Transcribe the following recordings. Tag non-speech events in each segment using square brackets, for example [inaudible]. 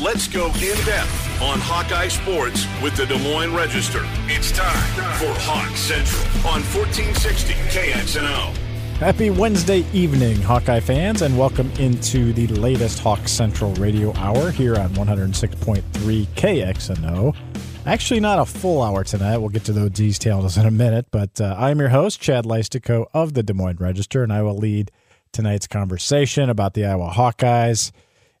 Let's go in depth on Hawkeye Sports with the Des Moines Register. It's time for Hawk Central on 1460 KXNO. Happy Wednesday evening, Hawkeye fans, and welcome into the latest Hawk Central radio hour here on 106.3 KXNO. Actually, not a full hour tonight. We'll get to those details in a minute, but uh, I'm your host, Chad Leistikow of the Des Moines Register, and I will lead tonight's conversation about the Iowa Hawkeyes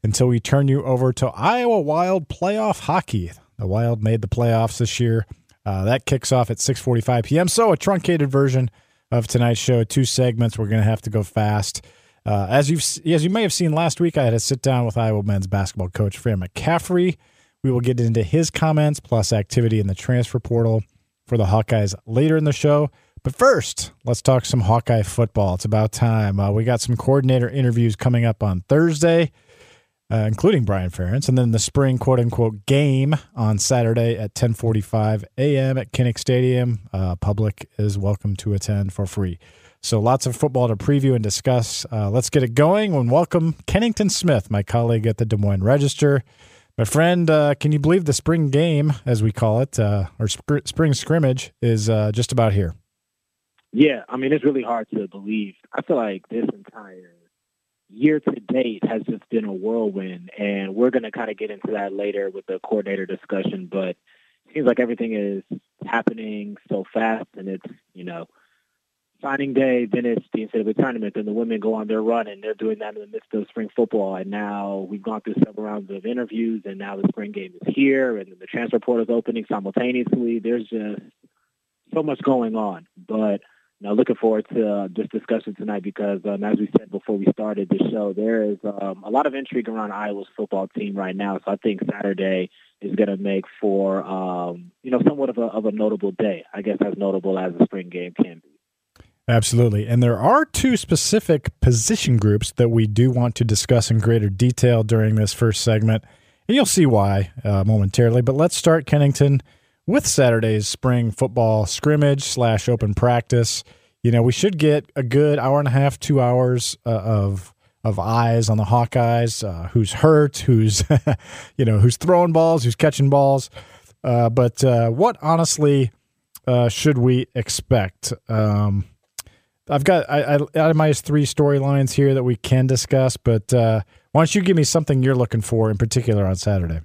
until we turn you over to Iowa Wild playoff hockey. The Wild made the playoffs this year. Uh, that kicks off at 6:45 p.m. So a truncated version of tonight's show. Two segments. We're going to have to go fast. Uh, as you've as you may have seen last week, I had a sit down with Iowa men's basketball coach Fran McCaffrey. We will get into his comments plus activity in the transfer portal for the Hawkeyes later in the show. But first, let's talk some Hawkeye football. It's about time. Uh, we got some coordinator interviews coming up on Thursday uh, including Brian Ferentz, and then the spring quote unquote game on Saturday at 10:45 a.m. at Kinnick Stadium. Uh, public is welcome to attend for free. So lots of football to preview and discuss. Uh, let's get it going. And welcome Kennington Smith, my colleague at the Des Moines Register. My friend, uh, can you believe the spring game, as we call it, uh, or sp- spring scrimmage, is uh, just about here? Yeah, I mean it's really hard to believe. I feel like this entire year to date has just been a whirlwind, and we're going to kind of get into that later with the coordinator discussion. But it seems like everything is happening so fast, and it's you know signing day, then it's the NCAA tournament, then the women go on their run, and they're doing that in the midst of spring football. And now we've gone through several rounds of interviews, and now the spring game is here, and the transfer portal is opening simultaneously. There's just so much going on, but now, looking forward to uh, this discussion tonight because, um, as we said before we started the show, there is um, a lot of intrigue around Iowa's football team right now. So I think Saturday is going to make for, um, you know, somewhat of a, of a notable day. I guess as notable as a spring game can be. Absolutely. And there are two specific position groups that we do want to discuss in greater detail during this first segment. And you'll see why uh, momentarily. But let's start Kennington with Saturday's spring football scrimmage slash open practice. You know, we should get a good hour and a half, two hours uh, of of eyes on the Hawkeyes. Uh, who's hurt? Who's [laughs] you know who's throwing balls? Who's catching balls? Uh, but uh, what honestly uh, should we expect? Um, I've got I, I itemized three storylines here that we can discuss, but uh, why don't you give me something you're looking for in particular on Saturday?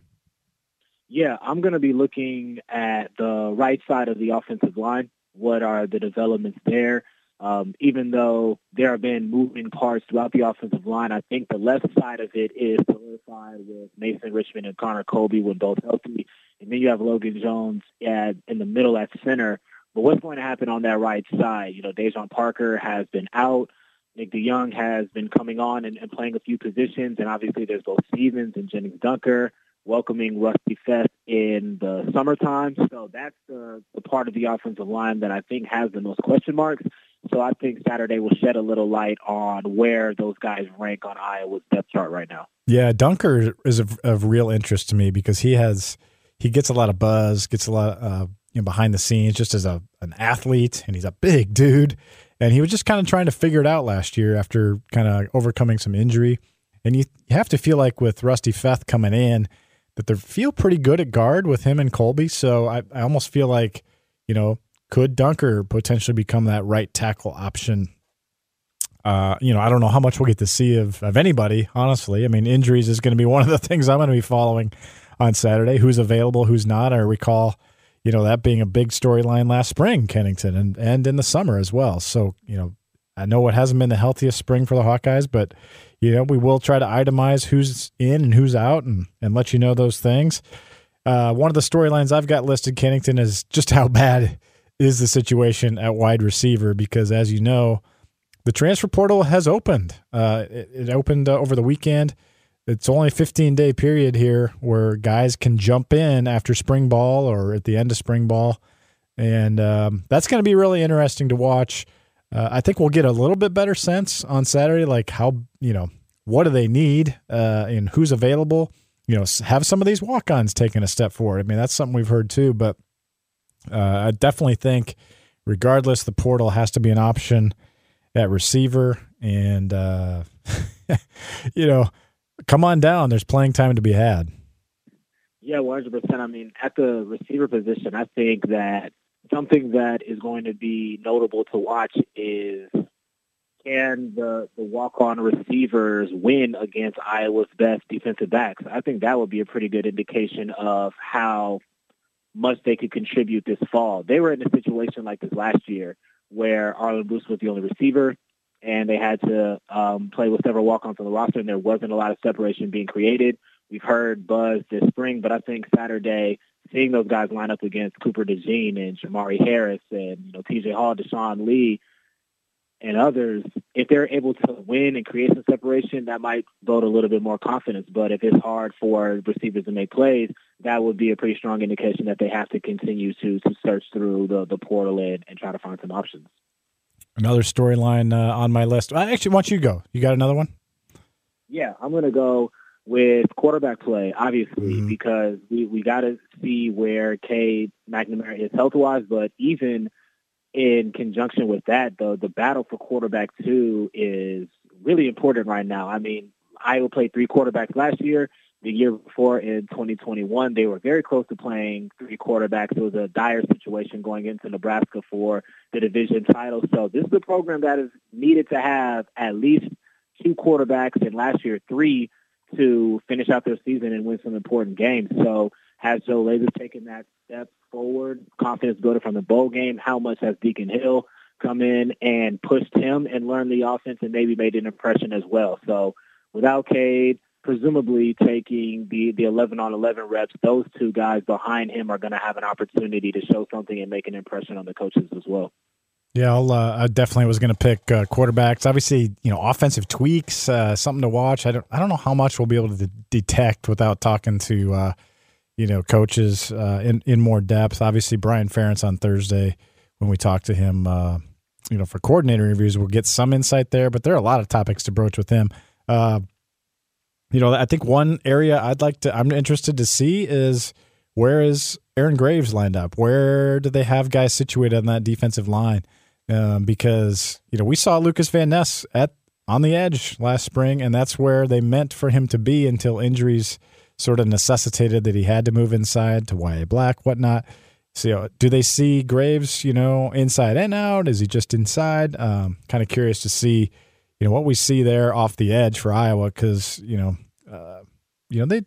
Yeah, I'm going to be looking at the right side of the offensive line. What are the developments there? Um, even though there have been moving parts throughout the offensive line, I think the left side of it is solidified with Mason Richman and Connor Colby when both healthy. And then you have Logan Jones at, in the middle at center. But what's going to happen on that right side? You know, Daijon Parker has been out. Nick DeJong has been coming on and, and playing a few positions. And obviously there's Beau Stephens and Gennings Dunker welcoming Rusty Feth in the summertime. So that's the, the part of the offensive line that I think has the most question marks. So I think Saturday will shed a little light on where those guys rank on Iowa's depth chart right now. Yeah, Dunker is of, of real interest to me because he has he gets a lot of buzz, gets a lot of, uh, you know behind the scenes just as a an athlete, and he's a big dude. And he was just kind of trying to figure it out last year after kind of overcoming some injury. And you, you have to feel like with Rusty Feth coming in, that they feel pretty good at guard with him and Colby. So I, I almost feel like, you know, could Dunker potentially become that right tackle option? Uh, you know, I don't know how much we'll get to see of, of anybody, honestly. I mean, injuries is going to be [laughs] one of the things I'm going to be following on Saturday. Who's available, who's not. I recall, you know, that being a big storyline last spring, Kennington, and, and in the summer as well. So, you know, I know it hasn't been the healthiest spring for the Hawkeyes, but you know, we will try to itemize who's in and who's out and, and let you know those things. Uh, one of the storylines I've got listed, Kennington, is just how bad is the situation at wide receiver because, as you know, the transfer portal has opened. Uh, it, it, opened uh, over the weekend. It's only a 15 day period here where guys can jump in after spring ball or at the end of spring ball. And um, that's going to be really interesting to watch. Uh, I think we'll get a little bit better sense on Saturday, like how you know what do they need uh, and who's available. You know, have some of these walk-ons taken a step forward. I mean, that's something we've heard too. But uh, I definitely think, regardless, the portal has to be an option at receiver, and uh, [laughs] you know, come on down. There's playing time to be had. Yeah, 100%. I mean, at the receiver position, I think that something that is going to be notable to watch is can the, the walk-on receivers win against Iowa's best defensive backs? I think that would be a pretty good indication of how much they could contribute this fall. They were in a situation like this last year where Arland Bruce was the only receiver and they had to um, play with several walk-ons on the roster and there wasn't a lot of separation being created. We've heard buzz this spring, but I think Saturday, seeing those guys line up against Cooper DeJean and Jermari Harris and you know TJ Hall, Deshaun Lee, and others, if they're able to win and create some separation, that might build a little bit more confidence. But if it's hard for receivers to make plays, that would be a pretty strong indication that they have to continue to to search through the the portal and, and try to find some options. Another storyline uh, on my list. Actually, why don't you go? You got another one? Yeah, I'm going to go with quarterback play, obviously, mm-hmm. because we, we got to see where Cade McNamara is health wise, but even in conjunction with that, the the battle for quarterback two is really important right now. I mean, Iowa played three quarterbacks last year. The year before in 2021, they were very close to playing three quarterbacks. It was a dire situation going into Nebraska for the division title. So this is a program that is needed to have at least two quarterbacks, and last year three to finish out their season and win some important games. So has Joe Labas taken that step forward, confidence builder from the bowl game? How much has Deacon Hill come in and pushed him and learned the offense and maybe made an impression as well? So without Cade, presumably taking the, the 11 on 11 reps, those two guys behind him are going to have an opportunity to show something and make an impression on the coaches as well. Yeah, uh, I definitely was going to pick uh, quarterbacks. Obviously, you know, offensive tweaks, uh, something to watch. I don't, I don't know how much we'll be able to de- detect without talking to, uh, you know, coaches uh, in in more depth. Obviously, Brian Ferentz on Thursday when we talk to him, uh, you know, for coordinator interviews, we'll get some insight there. But there are a lot of topics to broach with him. you know, I think one area I'd like to, I'm interested to see is where is Aaron Graves lined up? Where do they have guys situated on that defensive line? Um, because you know we saw Lucas Van Ness at on the edge last spring, and that's where they meant for him to be until injuries sort of necessitated that he had to move inside to YA Black, whatnot. So, do they see Graves, you know, inside and out? Is he just inside? Um, kind of curious to see, you know, what we see there off the edge for Iowa because you know, uh, you know they,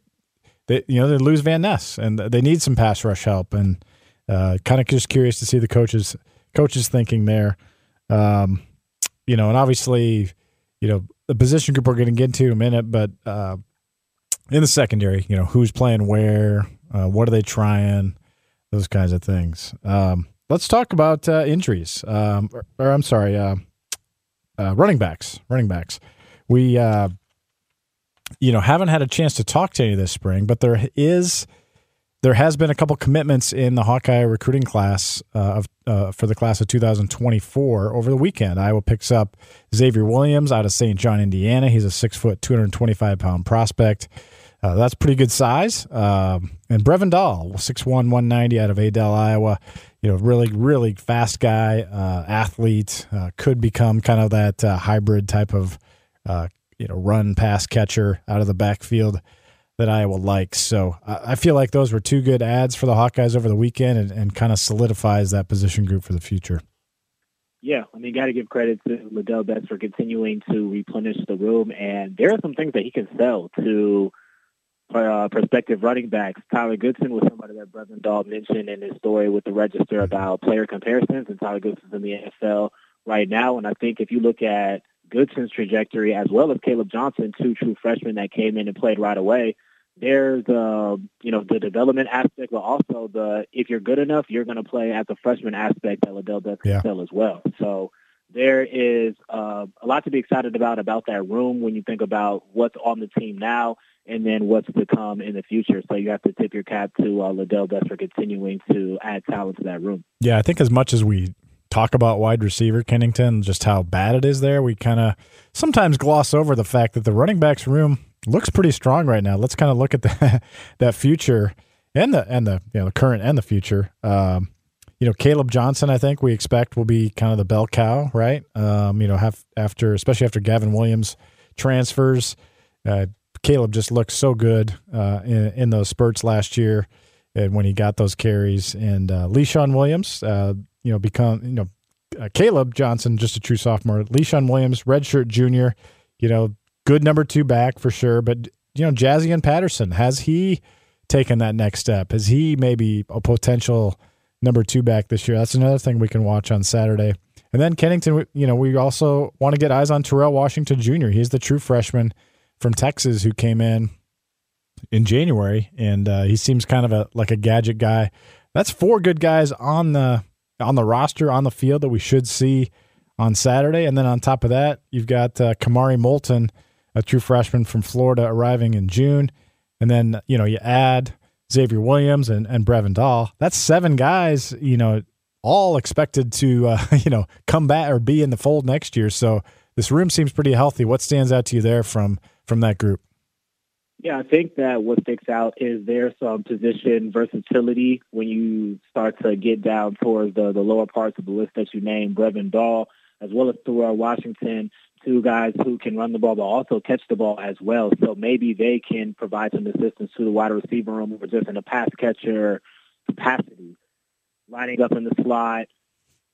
they, you know, they lose Van Ness and they need some pass rush help, and uh, kind of just curious to see the coaches coaches thinking there. Um, you know, and obviously, you know, the position group we're going to get to in a minute, but uh, in the secondary, you know, who's playing where, uh, what are they trying, those kinds of things. Um, let's talk about uh, injuries. Um, or, or, I'm sorry, uh, uh, running backs. Running backs. We, uh, you know, haven't had a chance to talk to any this spring, but there is there has been a couple commitments in the Hawkeye recruiting class uh, of uh, for the class of 2024 over the weekend. Iowa picks up Xavier Williams out of St. John, Indiana. He's a six foot, 225 pound prospect. Uh, that's pretty good size. Um, and Brevin Dahl, 6'1", 190 out of Adel, Iowa. You know, really, really fast guy, uh, athlete. Uh, could become kind of that uh, hybrid type of you know run pass catcher out of the backfield that Iowa likes. So I feel like those were two good ads for the Hawkeyes over the weekend and, and kind of solidifies that position group for the future. Yeah, I mean, got to give credit to Ladell Betts for continuing to replenish the room, and there are some things that he can sell to uh, prospective running backs. Tyler Goodson was somebody that Brevin Dahl mentioned in his story with the Register about player comparisons, and Tyler Goodson's in the NFL right now. And I think if you look at Goodson's trajectory as well as Caleb Johnson, two true freshmen that came in and played right away, there's uh, you know the development aspect, but also the if you're good enough, you're going to play as a freshman aspect that Ladell does yeah. excel as well. So there is uh, a lot to be excited about about that room when you think about what's on the team now and then what's to come in the future. So you have to tip your cap to uh, Ladell Betts for continuing to add talent to that room. Yeah, I think as much as we talk about wide receiver Kennington, just how bad it is there, we kind of sometimes gloss over the fact that the running backs room looks pretty strong right now. Let's kind of look at the, [laughs] that future and the and the you know the current and the future. Um, you know, Caleb Johnson, I think we expect will be kind of the bell cow, right? Um, you know, have after especially after Gavin Williams transfers. Uh, Caleb just looked so good uh, in, in those spurts last year, and when he got those carries. And uh, Williams, uh, you know, become you know, uh, Caleb Johnson, just a true sophomore. Leshon Williams, redshirt junior, you know, good number two back for sure. But you know, Jaziun Patterson has he taken that next step? Has he maybe a potential number two back this year? That's another thing we can watch on Saturday. And then Kennington, you know, we also want to get eyes on Terrell Washington Jr. He's the true freshman from Texas who came in in January, and uh, he seems kind of a like a gadget guy. That's four good guys on the on the roster on the field that we should see on Saturday. And then on top of that, you've got uh, Kamari Moulton, a true freshman from Florida, arriving in June. And then you know you add Xavier Williams and and Brevin Dahl. That's seven guys. You know, all expected to uh, [laughs] you know come back or be in the fold next year. So this room seems pretty healthy. What stands out to you there from from that group? Yeah, I think that what sticks out is there's some position versatility when you start to get down towards the, the lower parts of the list that you named, Brevin Dahl, as well as Terrell Washington, two guys who can run the ball but also catch the ball as well. So maybe they can provide some assistance to the wide receiver room or just in a pass catcher capacity. Lining up in the slot,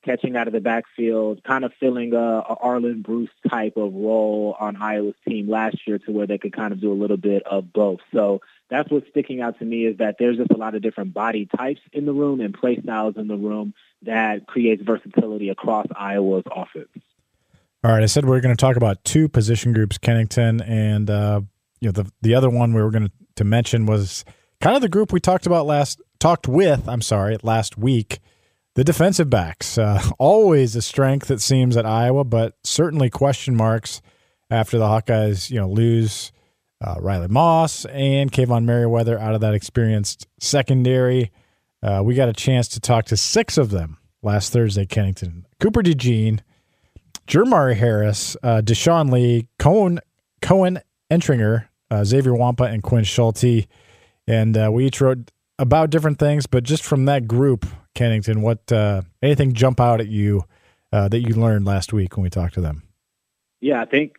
catching out of the backfield, kind of filling a, a Arland Bruce type of role on Iowa's team last year to where they could kind of do a little bit of both. So that's what's sticking out to me is that there's just a lot of different body types in the room and play styles in the room that creates versatility across Iowa's offense. All right, I said we are going to talk about two position groups, Kennington, and uh, you know the the other one we were going to, to mention was kind of the group we talked about last talked with. I'm sorry, last week the defensive backs, uh, [laughs] always a strength it seems at Iowa, but certainly question marks after the Hawkeyes, you know, lose uh, Riley Moss and Kaevon Merriweather out of that experienced secondary. Uh, we got a chance to talk to six of them last Thursday, Kennington. Cooper DeJean, Jermari Harris, uh, Deshaun Lee, Koen, Koen Entringer, uh, Xavier Nwankpa, and Quinn Schulte. And uh, we each wrote about different things, but just from that group, Kennington, what uh, anything jump out at you uh, that you learned last week when we talked to them? Yeah, I think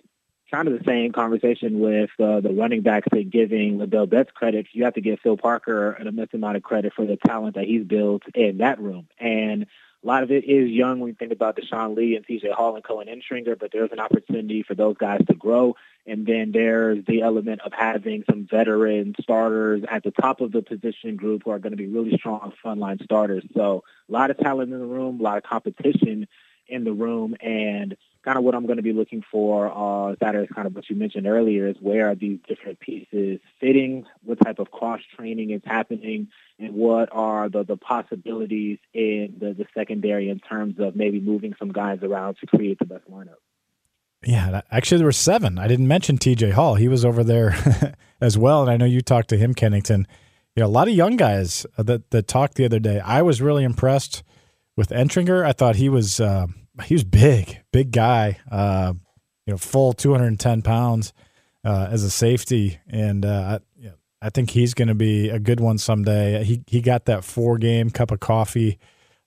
kind of the same conversation with uh, the running backs and giving Ladell Betts credit. You have to give Phil Parker an immense amount of credit for the talent that he's built in that room. And a lot of it is young when you think about Deshaun Lee and TJ Hall and Koen Entringer, but there's an opportunity for those guys to grow. And then there's the element of having some veteran starters at the top of the position group who are going to be really strong frontline starters. So a lot of talent in the room, a lot of competition in the room, and kind of what I'm going to be looking for uh, Saturday is kind of what you mentioned earlier is where are these different pieces fitting, what type of cross training is happening, and what are the, the possibilities in the, the secondary in terms of maybe moving some guys around to create the best lineup. Yeah, actually, there were seven. I didn't mention TJ Hall. He was over there [laughs] as well, and I know you talked to him, Kennington. You know, a lot of young guys that that talked the other day. I was really impressed with Entringer. I thought he was uh, he was big, big guy. Uh, you know, full 210 pounds uh, as a safety, and uh, I, I think he's going to be a good one someday. He he got that four game cup of coffee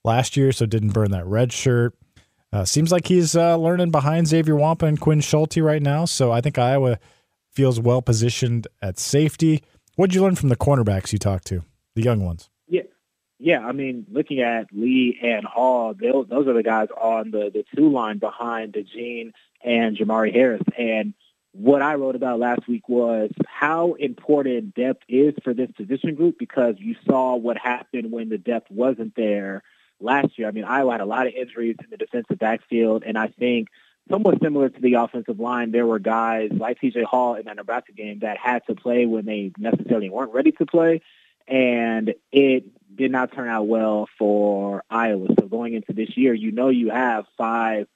last year, so didn't burn that red shirt. Uh, seems like he's uh, learning behind Xavier Nwankpa and Quinn Schulte right now. So I think Iowa feels well positioned at safety. What did you learn from the cornerbacks you talked to, the young ones? Yeah. I mean, looking at Lee and Hall, those, are the guys on the the two line behind DeJean and Jermari Harris. And what I wrote about last week was how important depth is for this position group because you saw what happened when the depth wasn't there last year. I mean, Iowa had a lot of injuries in the defensive backfield, and I think somewhat similar to the offensive line, there were guys like TJ Hall in that Nebraska game that had to play when they necessarily weren't ready to play, and it did not turn out well for Iowa. So going into this year, you know you have five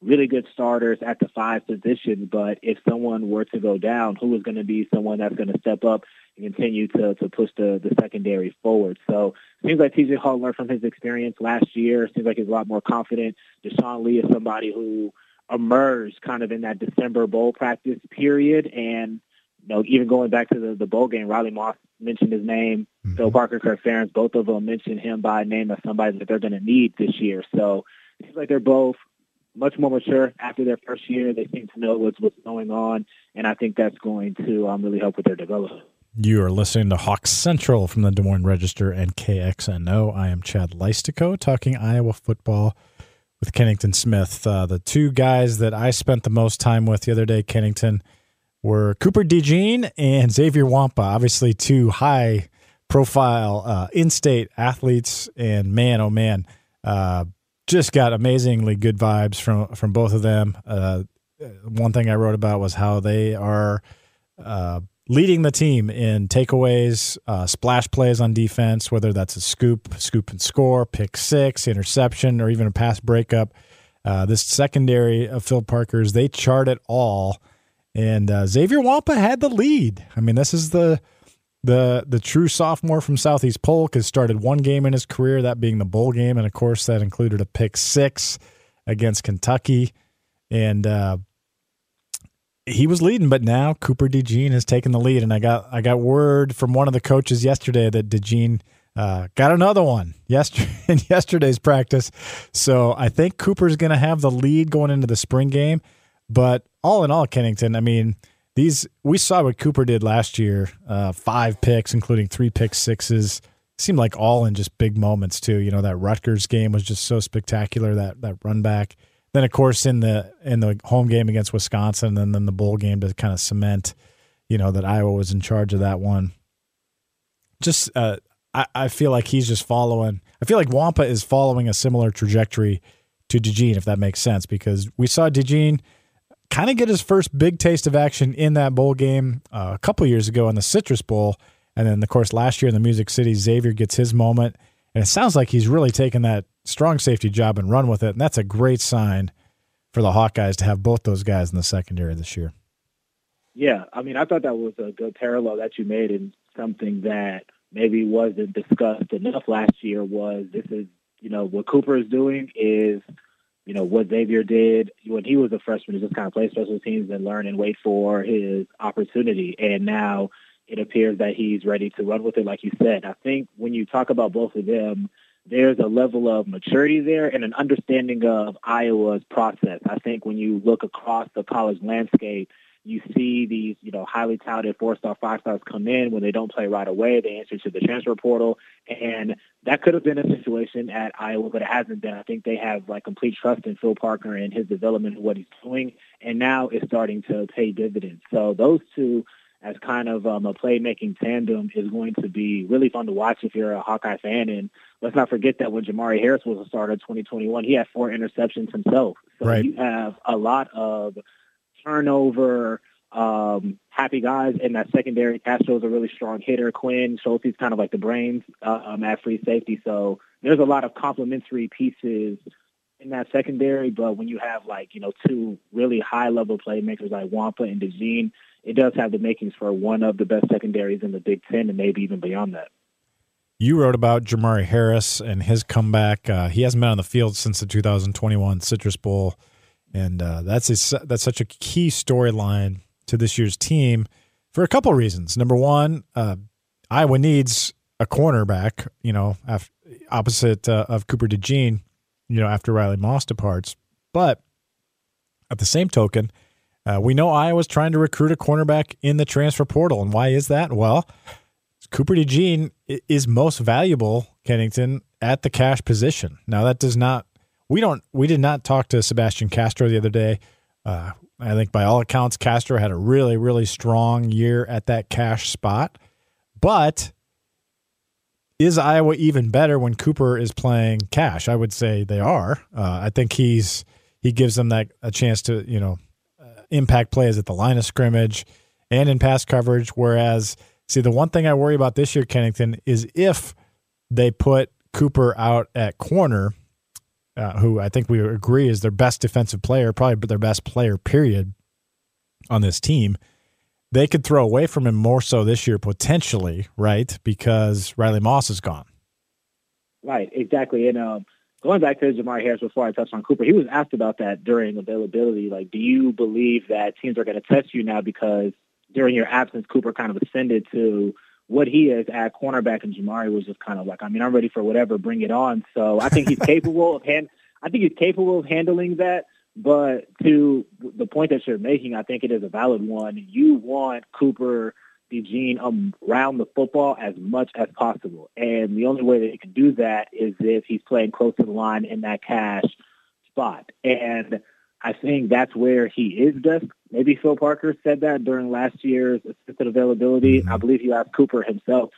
really good starters at the five position, but if someone were to go down, who is going to be someone that's going to step up and continue to, to push the, the secondary forward? So it seems like TJ Hall learned from his experience last year. Seems like he's a lot more confident. Deshaun Lee is somebody who emerged kind of in that December bowl practice period. And, you know, even going back to the, the bowl game, Riley Moss mentioned his name. Mm-hmm. Phil Parker, Kirk Ferentz, both of them mentioned him by name as somebody that they're going to need this year. So it seems like they're both much more mature after their first year. They seem to know what's what's going on, and I think that's going to um, really help with their development. You are listening to Hawks Central from the Des Moines Register and KXNO. I am Chad Leistikow talking Iowa football with Kennington Smith. Uh, the two guys that I spent the most time with the other day, Kennington, were Cooper DeJean and Xavier Nwankpa. Obviously, two high profile uh, in state athletes. And man, oh man, uh, just got amazingly good vibes from, from both of them. Uh, one thing I wrote about was how they are uh, leading the team in takeaways, uh, splash plays on defense, whether that's a scoop, scoop and score, pick six, interception, or even a pass breakup. Uh, this secondary of Phil Parker's, they chart it all. And uh, Xavier Nwankpa had the lead. I mean, this is the the the true sophomore from Southeast Polk has started one game in his career, that being the bowl game, and of course that included a pick six against Kentucky. And uh, he was leading, but now Cooper DeJean has taken the lead, and I got I got word from one of the coaches yesterday that DeJean uh, got another one yesterday [laughs] in yesterday's practice. So I think Cooper's going to have the lead going into the spring game. But all in all, Kennington, I mean, these we saw what Cooper did last year: uh, five picks, including three pick sixes. Seemed like all in just big moments too. You know that Rutgers game was just so spectacular. That that run back. Then of course in the in the home game against Wisconsin, and then the bowl game to kind of cement, you know, that Iowa was in charge of that one. Just uh, I, I feel like he's just following. I feel like Nwankpa is following a similar trajectory to DeJean, if that makes sense, because we saw DeJean kind of get his first big taste of action in that bowl game uh, a couple years ago in the Citrus Bowl. And then, of course, last year in the Music City, Xavier gets his moment. And it sounds like he's really taken that strong safety job and run with it. And that's a great sign for the Hawkeyes to have both those guys in the secondary this year. Yeah, I mean, I thought that was a good parallel that you made and something that maybe wasn't discussed enough last year was this is, you know, what Cooper is doing is, you know, what Xavier did when he was a freshman is just kind of play special teams and learn and wait for his opportunity. And now it appears that he's ready to run with it, like you said. I think when you talk about both of them, there's a level of maturity there and an understanding of Iowa's process. I think when you look across the college landscape, you see these, you know, highly touted four-star, five-stars come in when they don't play right away. They answer to the transfer portal, and that could have been a situation at Iowa, but it hasn't been. I think they have like complete trust in Phil Parker and his development and what he's doing, and now it's starting to pay dividends. So those two as kind of um, a playmaking tandem is going to be really fun to watch if you're a Hawkeye fan. And let's not forget that when Jermari Harris was a starter in 2021, he had four interceptions himself. So right. you have a lot of turnover, um, happy guys in that secondary. Castro's a really strong hitter. Quinn Schulte's kind of like the brains uh, um, at free safety. So there's a lot of complementary pieces in that secondary. But when you have like you know two really high level playmakers like Nwankpa and DeJean, it does have the makings for one of the best secondaries in the Big Ten, and maybe even beyond that. You wrote about Jermari Harris and his comeback. Uh, he hasn't been on the field since the 2021 Citrus Bowl, and uh, that's a, that's such a key storyline to this year's team for a couple reasons. Number one, uh, Iowa needs a cornerback. You know, after, opposite uh, of Cooper DeJean. You know, after Riley Moss departs, but at the same token uh, we know Iowa's trying to recruit a cornerback in the transfer portal. And why is that? Well, Cooper DeJean is most valuable, Kennington, at the cash position. Now, that does not, we don't, we did not talk to Sebastian Castro the other day. Uh, I think by all accounts, Castro had a really, really strong year at that cash spot. But is Iowa even better when Cooper is playing cash? I would say they are. Uh, I think he's he gives them that a chance to you know impact plays at the line of scrimmage and in pass coverage. Whereas, see, the one thing I worry about this year, Kennington, is if they put Cooper out at corner, uh, who I think we agree is their best defensive player, probably their best player, period, on this team. They could throw away from him more so this year, potentially, right? Because Riley Moss is gone. Right, exactly. And um, going back to Jermari Harris before I touched on Cooper, he was asked about that during availability. Like, do you believe that teams are going to test you now because during your absence, Cooper kind of ascended to what he is at cornerback, and Jermari was just kind of like, I mean, I'm ready for whatever, bring it on. So I think he's [laughs] capable of hand. I think he's capable of handling that. But to the point that you're making, I think it is a valid one. You want Cooper DeJean around the football as much as possible. And the only way that you can do that is if he's playing close to the line in that cash spot. And I think that's where he is best. Maybe Phil Parker said that during last year's assistant availability. Mm-hmm. I believe you asked Cooper himself.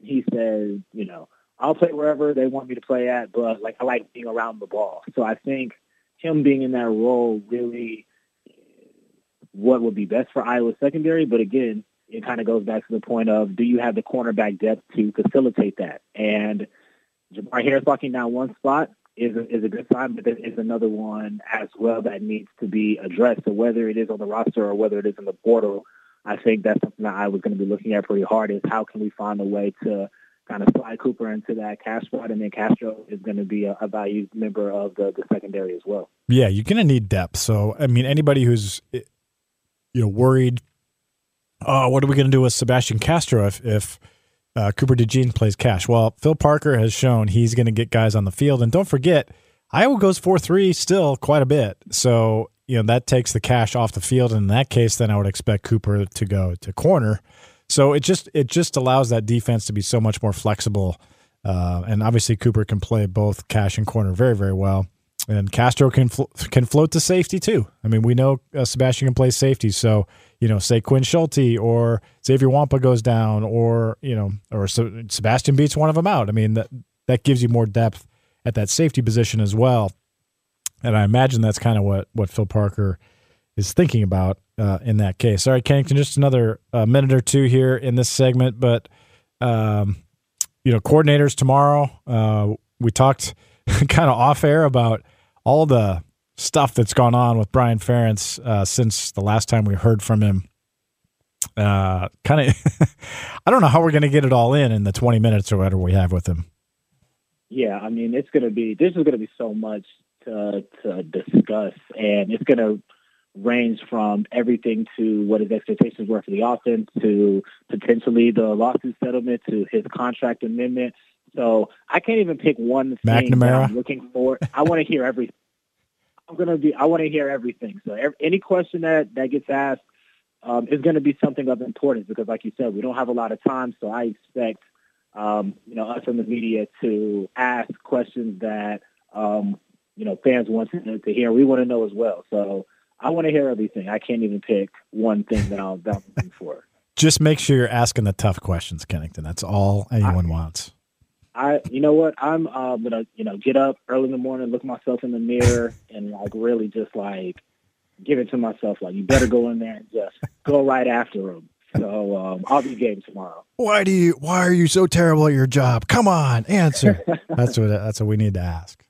He said, you know, I'll play wherever they want me to play at, but like I like being around the ball. So I think him being in that role really what would be best for Iowa secondary. But again, it kind of goes back to the point of do you have the cornerback depth to facilitate that? And Jamar Harris locking down one spot is a, is a good sign, but there is another one as well that needs to be addressed. So whether it is on the roster or whether it is in the portal, I think that's something that I was going to be looking at pretty hard is how can we find a way to kind of slide Cooper into that cash spot, and then Castro is going to be a, a valued member of the, the secondary as well. Yeah, you're going to need depth. So, I mean, anybody who's eh, you know worried, oh, what are we going to do with Sebastian Castro if if uh, Cooper DeJean plays cash? Well, Phil Parker has shown he's going to get guys on the field, and don't forget, Iowa goes four three still quite a bit. So you know that takes the cash off the field. And in that case, then I would expect Cooper to go to corner. So it just it just allows that defense to be so much more flexible. Uh, and obviously Cooper can play both cash and corner very very well. And Castro can flo- can float to safety too. I mean, we know uh, Sebastian can play safety, so you know, say Quinn Schulte or Xavier Nwankpa goes down, or you know, or Sebastian beats one of them out. I mean, that that gives you more depth at that safety position as well. And I imagine that's kind of what what Phil Parker is thinking about uh, in that case. All right, Kennington, just another uh, minute or two here in this segment, but um, you know, coordinators tomorrow. Uh, we talked [laughs] kind of off air about all the stuff that's gone on with Brian Ferentz uh, since the last time we heard from him. Uh, kind of, [laughs] I don't know how we're going to get it all in in the 20 minutes or whatever we have with him. Yeah, I mean, it's going to be, this is going to be so much to, to discuss, and it's going to range from everything to what his expectations were for the offense to potentially the lawsuit settlement to his contract amendment. So I can't even pick one thing McNamara. I'm looking for. I want to hear everything. I'm gonna be. I want to hear everything. So every, any question that that gets asked um, is going to be something of importance because, like you said, we don't have a lot of time. So I expect um, you know us in the media to ask questions that um, you know fans want to, to hear. We want to know as well. So I want to hear everything. I can't even pick one thing that I'll that looking for. [laughs] Just make sure you're asking the tough questions, Kennington. That's all anyone I, wants. I, you know what? I'm uh, gonna, you know, get up early in the morning, look myself in the mirror, and like really just like give it to myself. Like you better go in there and just go right after him. So um, I'll be game tomorrow. Why do you? Why are you so terrible at your job? Come on, answer. [laughs] that's what. That's what we need to ask.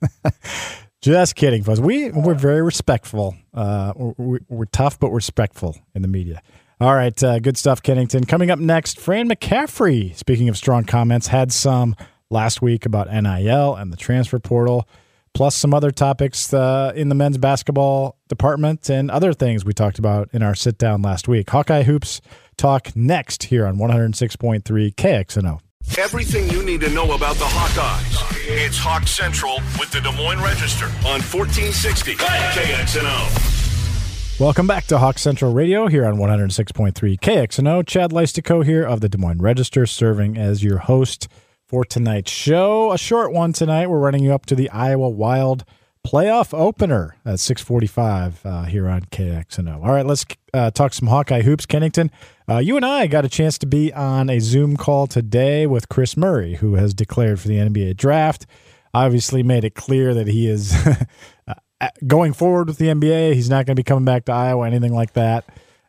[laughs] Just kidding, folks. We we're very respectful. Uh, we're, we're tough but respectful in the media. All right, uh, good stuff, Kennington. Coming up next, Fran McCaffrey. Speaking of strong comments, had some last week about NIL and the transfer portal, plus some other topics uh, in the men's basketball department and other things we talked about in our sit down last week. Hawkeye hoops talk next here on 106.3 KXNO. Everything you need to know about the Hawkeyes. It's Hawk Central with the Des Moines Register on 1460 KXNO. Welcome back to Hawk Central Radio here on 106.3 KXNO. Chad Leistikow here of the Des Moines Register serving as your host for tonight's show. A short one tonight. We're running you up to the Iowa Wild playoff opener at 645 uh, here on KXNO. All right, let's uh, talk some Hawkeye hoops. Kennington, uh, you and I got a chance to be on a Zoom call today with Kris Murray, who has declared for the NBA draft. Obviously made it clear that he is [laughs] going forward with the NBA. He's not going to be coming back to Iowa, anything like that.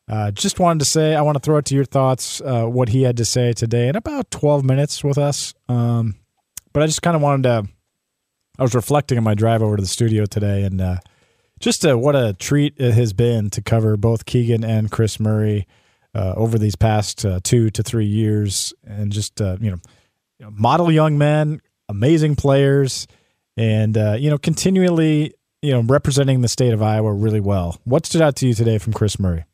Uh, just wanted to say, I want to throw it to your thoughts, uh, what he had to say today in about 12 minutes with us. Um, but I just kind of wanted to I was reflecting on my drive over to the studio today, and uh, just uh, what a treat it has been to cover both Keegan and Kris Murray uh, over these past uh, two to three years, and just uh, you know, model young men, amazing players, and uh, you know, continually you know representing the state of Iowa really well. What stood out to you today from Kris Murray?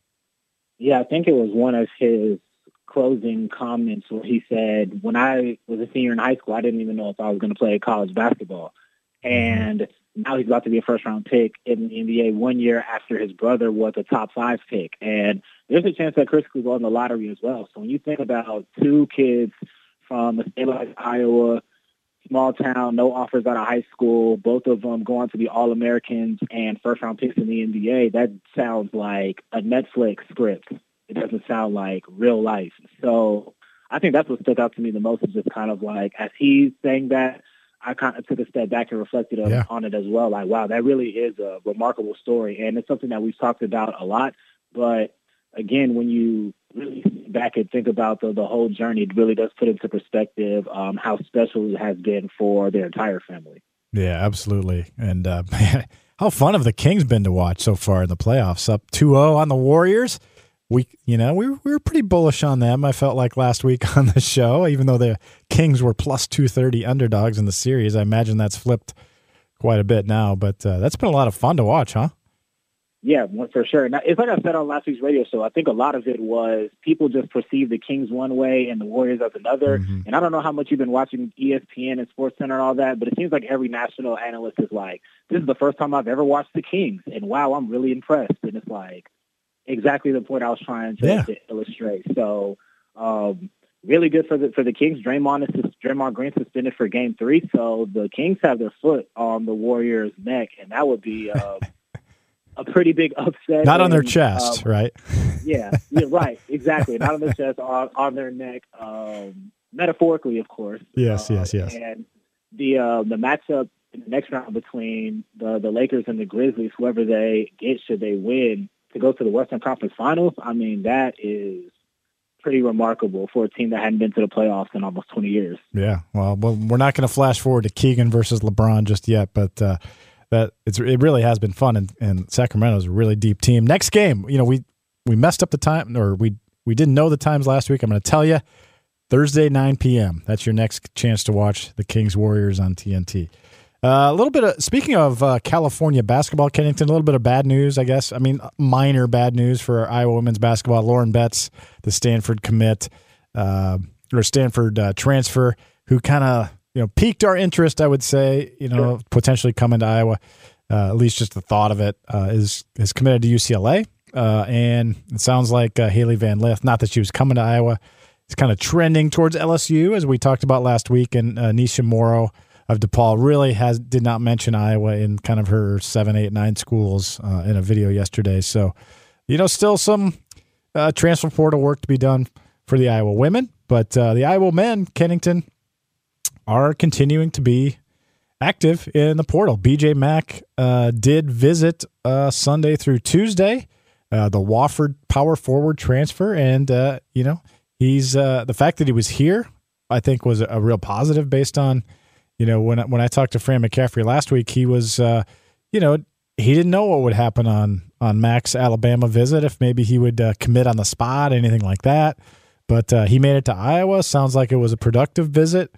Yeah, I think it was one of his closing comments where he said, "When I was a senior in high school, I didn't even know if I was going to play college basketball." Mm-hmm. and now he's about to be a first round pick in the NBA one year after his brother was a top five pick. And there's a chance that Chris could go in the lottery as well. So when you think about two kids from a state like Iowa, small town, no offers out of high school, both of them going to be All Americans and first round picks in the NBA, that sounds like a Netflix script. It doesn't sound like real life. So I think that's what stuck out to me the most is just kind of like as he's saying that, I kind of took a step back and reflected Yeah. on it as well. Like, wow, that really is a remarkable story, and it's something that we've talked about a lot. But again, when you really back and think about the, the whole journey, it really does put into perspective um, how special it has been for their entire family. Yeah, absolutely. And uh, [laughs] how fun have the Kings been to watch so far in the playoffs? Up 2-0 on the Warriors. We, you know, we, were- we were pretty bullish on them. I felt like last week [laughs] on the show, even though the Kings were plus 230 underdogs in the series. I imagine that's flipped quite a bit now, but uh, that's been a lot of fun to watch, huh? Yeah, for sure. Now, it's like I said on last week's radio show. I think a lot of it was people just perceive the Kings one way and the Warriors as another. Mhm. And I don't know how much you've been watching ESPN and Sports Center and all that, but it seems like every national analyst is like, "This is the first time I've ever watched the Kings, and wow, I'm really impressed." And it's like exactly the point I was trying to, Yeah. to illustrate. So, um, really good for the for the Kings. Draymond is Draymond Green suspended for Game Three, so the Kings have their foot on the Warriors' neck, and that would be. Uh, A pretty big upset. Not on their chest, um, right? yeah, yeah, right, [laughs] exactly. Not on their chest, on, on their neck, um, metaphorically, of course. Yes, Uh, yes, yes. And the uh, the matchup in the next round between the the Lakers and the Grizzlies, whoever they get, should they win to go to the Western Conference Finals, I mean that is pretty remarkable for a team that hadn't been to the playoffs in almost twenty years. Yeah. Well, well, we're not going to flash forward to Keegan versus LeBron just yet, but uh, that it's it really has been fun, and, and Sacramento's a really deep team. Next game, you know, we we messed up the time, or we we didn't know the times last week. I'm going to tell you, Thursday 9 p.m. That's your next chance to watch the Kings Warriors on TNT. Uh, a little bit of speaking of uh, California basketball, Kennington. A little bit of bad news, I guess. I mean, minor bad news for Iowa women's basketball. Lauren Betts, the Stanford commit uh, or Stanford uh, transfer, who kind of you know piqued our interest. I would say, you know, potentially coming to Iowa. Uh, at least just the thought of it uh, is is committed to UCLA, uh, and it sounds like uh, Hailey Van Lith. Not that she was coming to Iowa. It's kind of trending towards LSU, as we talked about last week. And uh, Nisha Morrow of DePaul really has did not mention Iowa in kind of her seven, eight, nine schools uh, in a video yesterday. So, you know, still some uh, transfer portal work to be done for the Iowa women, but uh, the Iowa men, Kennington, are continuing to be active in the portal. BJ Mack uh, did visit uh, Sunday through Tuesday, uh, the Wofford power forward transfer, and uh, you know he's uh, the fact that he was here. I think was a real positive based on you know when I, when I talked to Fran McCaffrey last week, he was uh, you know he didn't know what would happen on on Mack's Alabama visit if maybe he would commit on the spot, anything like that. But he made it to Iowa. Sounds like it was a productive visit.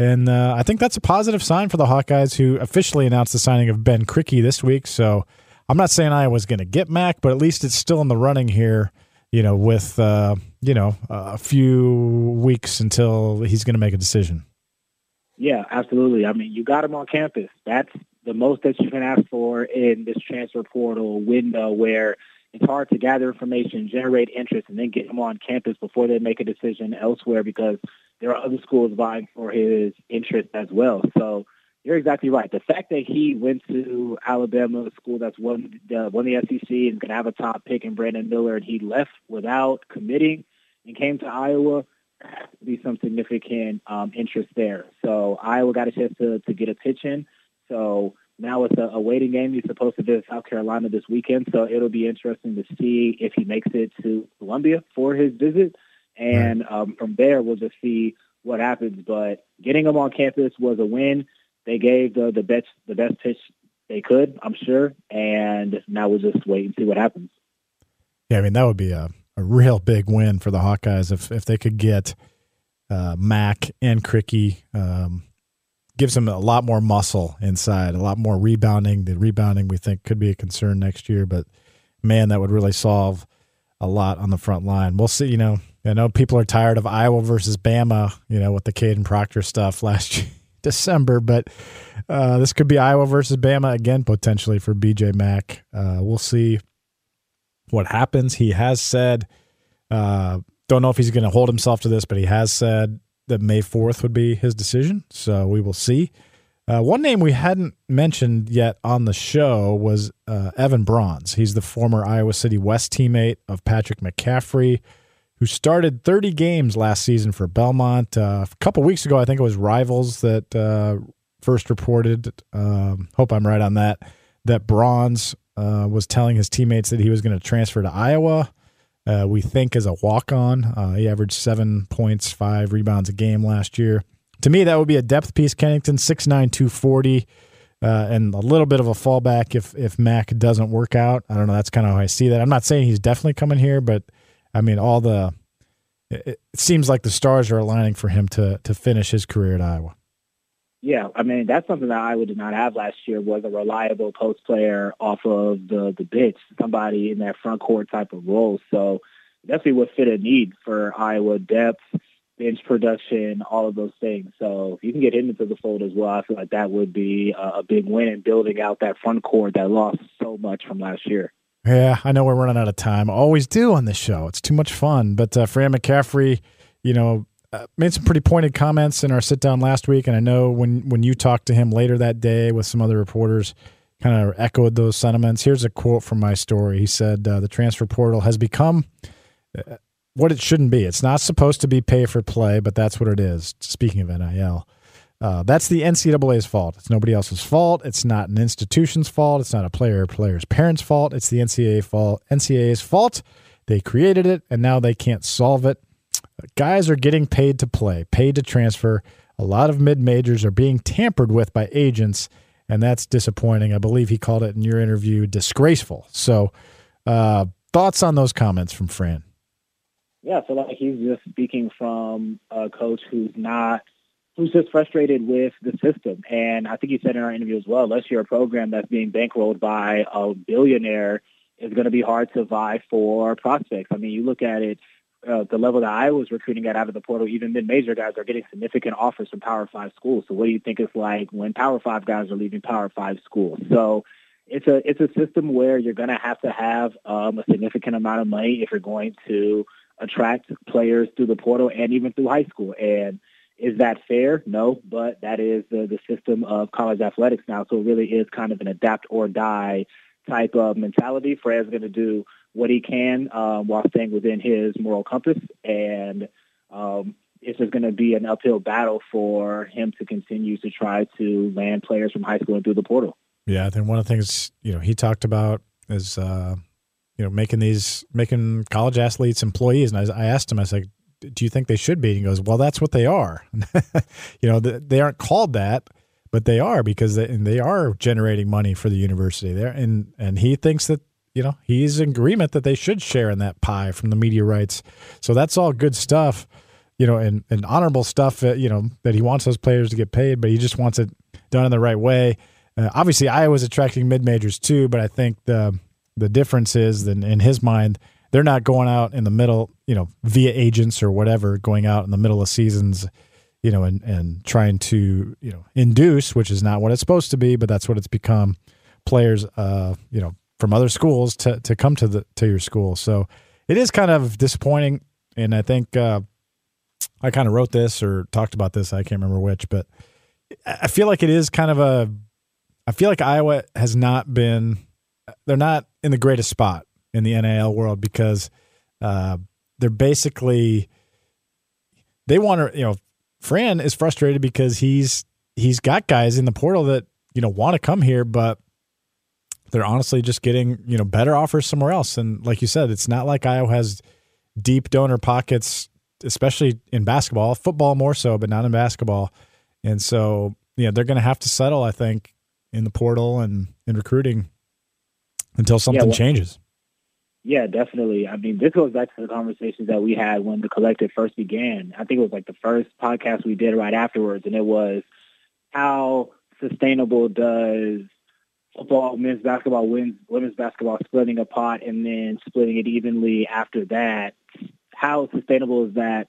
And uh, I think that's a positive sign for the Hawkeyes, who officially announced the signing of Ben Krikke this week. So I'm not saying Iowa's going to get Mack, but at least it's still in the running here. You know, with uh, you know a few weeks until he's going to make a decision. Yeah, absolutely. I mean, you got him on campus. That's the most that you can ask for in this transfer portal window where it's hard to gather information, generate interest, and then get him on campus before they make a decision elsewhere because there are other schools vying for his interest as well. So you're exactly right. The fact that he went to Alabama, a school that's won the, won the SEC and to have a top pick in Brandon Miller, and he left without committing and came to Iowa, has to be some significant um, interest there. So Iowa got a chance to, to get a pitch in. So now it's a, a waiting game. He's supposed to visit South Carolina this weekend, so it'll be interesting to see if he makes it to Columbia for his visit. And um, from there, we'll just see what happens. But getting him on campus was a win. They gave the, the best the best pitch they could, I'm sure. And now we'll just wait and see what happens. Yeah, I mean that would be a, a real big win for the Hawkeyes if if they could get uh, Mack and Krikke. Um, gives him a lot more muscle inside, a lot more rebounding. The rebounding we think could be a concern next year, but man, that would really solve a lot on the front line. We'll see. You know, I know people are tired of Iowa versus Bama. You know, with the Kadyn Proctor stuff [laughs] last December, but uh, this could be Iowa versus Bama again potentially for BJ Mack. Uh, we'll see what happens. He has said, uh, don't know if he's going to hold himself to this, but he has said that May 4th would be his decision. So we will see. Uh, one name we hadn't mentioned yet on the show was uh, Even Brauns. He's the former Iowa City West teammate of Patrick McCaffrey, who started 30 games last season for Belmont. Uh, a couple weeks ago, I think it was Rivals that uh, first reported. Um, hope I'm right on that. That Bronze uh, was telling his teammates that he was going to transfer to Iowa. Uh, we think as a walk on. he averaged seven points, five rebounds a game last year to me, that would be a depth piece. Kennington, 6'9", 240, uh, and a little bit of a fallback if if Mack doesn't work out. I don't know. That's kind of how I see that. I'm not saying he's definitely coming here, but I mean, all the it seems like the stars are aligning for him to to finish his career at Iowa. Yeah, I mean that's something that Iowa did not have last year was a reliable post player off of the the bench, somebody in that front court type of role. So definitely what fit a need for Iowa depth bench production, all of those things. So if you can get him into the fold as well, I feel like that would be a, big win in building out that front court that lost so much from last year. Yeah, I know we're running out of time. always do on this show. It's too much fun. But uh, Fran McCaffery, you know, uh, made some pretty pointed comments in our sit down last week, and I know when when you talked to him later that day with some other reporters, kind of echoed those sentiments. Here's a quote from my story. He said, uh, "The transfer portal has become." Uh, what it shouldn't be. It's not supposed to be pay for play, but that's what it is. Speaking of NIL, uh, that's the NCAA's fault. It's nobody else's fault. It's not an institution's fault. It's not a player or player's parents' fault. It's the NCAA fault. NCAA's fault. They created it, and now they can't solve it. Guys are getting paid to play, paid to transfer. A lot of mid majors are being tampered with by agents, and that's disappointing. I believe he called it in your interview disgraceful. So, uh, thoughts on those comments from Fran? Yeah, so like he's just speaking from a coach who's not who's just frustrated with the system. And I think he said in our interview as well, unless you're a program that's being bankrolled by a billionaire, it's going to be hard to vie for prospects. I mean, you look at it, uh, the level that I was recruiting at out of the portal, even mid-major guys are getting significant offers from Power Five schools. So what do you think it's like when Power Five guys are leaving Power Five schools? So it's a it's a system where you're going to have to have um, a significant amount of money if you're going to – attract players through the portal and even through high school. And is that fair? No, but that is the, the system of college athletics now. So it really is kind of an adapt or die type of mentality. Fred's going to do what he can um, while staying within his moral compass. And um, it's just going to be an uphill battle for him to continue to try to land players from high school and through the portal. Yeah, I think one of the things, you know, he talked about is uh, you know, making these making college athletes employees. And I, I asked him, I was like, "Do you think they should be?" And he goes, "Well, that's what they are. [laughs] you know, they aren't called that, but they are because they, they are generating money for the university there. And and he thinks that you know he's in agreement that they should share in that pie from the media rights. So that's all good stuff, you know, and and honorable stuff. That, you know that he wants those players to get paid, but he just wants it done in the right way. Uh, obviously, Iowa's attracting mid majors too, but I think the the difference is that in his mind, they're not going out in the middle, you know, via agents or whatever, going out in the middle of seasons, you know, and, and trying to, you know, induce, which is not what it's supposed to be, but that's what it's become, players, uh, you know, from other schools to, to come to the to your school. So it is kind of disappointing. And I think uh, I kind of wrote this or talked about this. I can't remember which, but I feel like it is kind of a. I feel like Iowa has not been they're not in the greatest spot in the NIL world because uh, they're basically they want to you know Fran is frustrated because he's he's got guys in the portal that you know want to come here but they're honestly just getting you know better offers somewhere else and like you said it's not like Iowa has deep donor pockets especially in basketball football more so but not in basketball and so you know they're going to have to settle I think in the portal and in recruiting until something yeah, well, changes. Yeah, definitely. I mean, this goes back to the conversations that we had when the collective first began. I think it was like the first podcast we did right afterwards, and it was how sustainable does football, men's basketball, wins, women's basketball splitting a pot and then splitting it evenly after that? How sustainable is that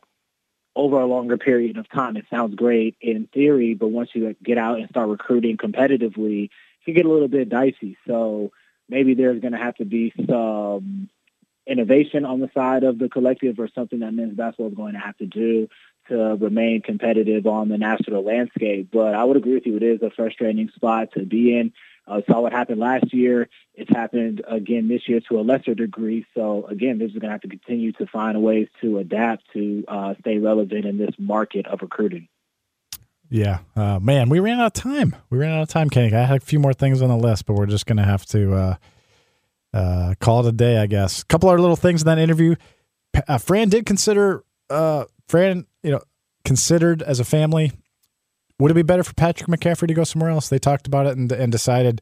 over a longer period of time. It sounds great in theory, but once you get out and start recruiting competitively, it can get a little bit dicey. So maybe there's going to have to be some innovation on the side of the collective or something that men's basketball is going to have to do to remain competitive on the national landscape. But I would agree with you. It is a frustrating spot to be in. Uh, saw what happened last year. It's happened again this year to a lesser degree. So again, this is going to have to continue to find ways to adapt to uh, stay relevant in this market of recruiting. Yeah, uh, man, we ran out of time. We ran out of time, Kenny. I had a few more things on the list, but we're just going to have to uh, uh, call it a day, I guess. A couple other little things in that interview. Uh, Fran did consider Fran, you know, considered as a family would it be better for Patrick McCaffery to go somewhere else? They talked about it and, and decided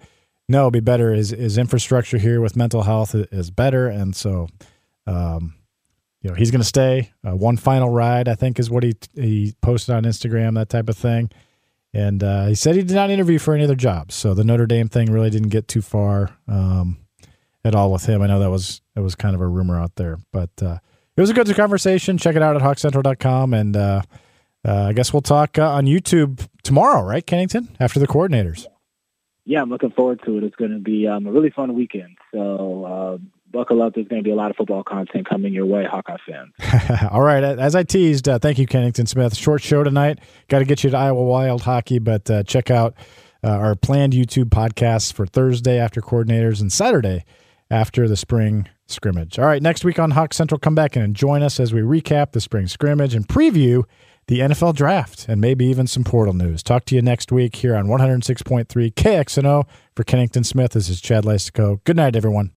no, it'd be better. His, his infrastructure here with mental health is better. And so, um, you know, he's going to stay. Uh, one final ride, I think, is what he he posted on Instagram, that type of thing. And uh, he said he did not interview for any other jobs. So the Notre Dame thing really didn't get too far um, at all with him. I know that was that was kind of a rumor out there, but uh, it was a good conversation. Check it out at hawkcentral.com. And uh, I guess we'll talk uh, on YouTube tomorrow, right, Kennington, after the coordinators. Yeah, I'm looking forward to it. It's going to be um, a really fun weekend. So uh, buckle up. There's going to be a lot of football content coming your way, Hawkeye fans. [laughs] All right. As I teased, uh, thank you, Kennington Smith. Short show tonight. Got to get you to Iowa Wild hockey, but uh, check out uh, our planned YouTube podcasts for Thursday after coordinators and Saturday after the spring scrimmage. All right. Next week on Hawk Central, come back and join us as we recap the spring scrimmage and preview the NFL draft, and maybe even some portal news. Talk to you next week here on 106.3 KXNO. For Kennington Smith, this is Chad Leistikow. Good night, everyone.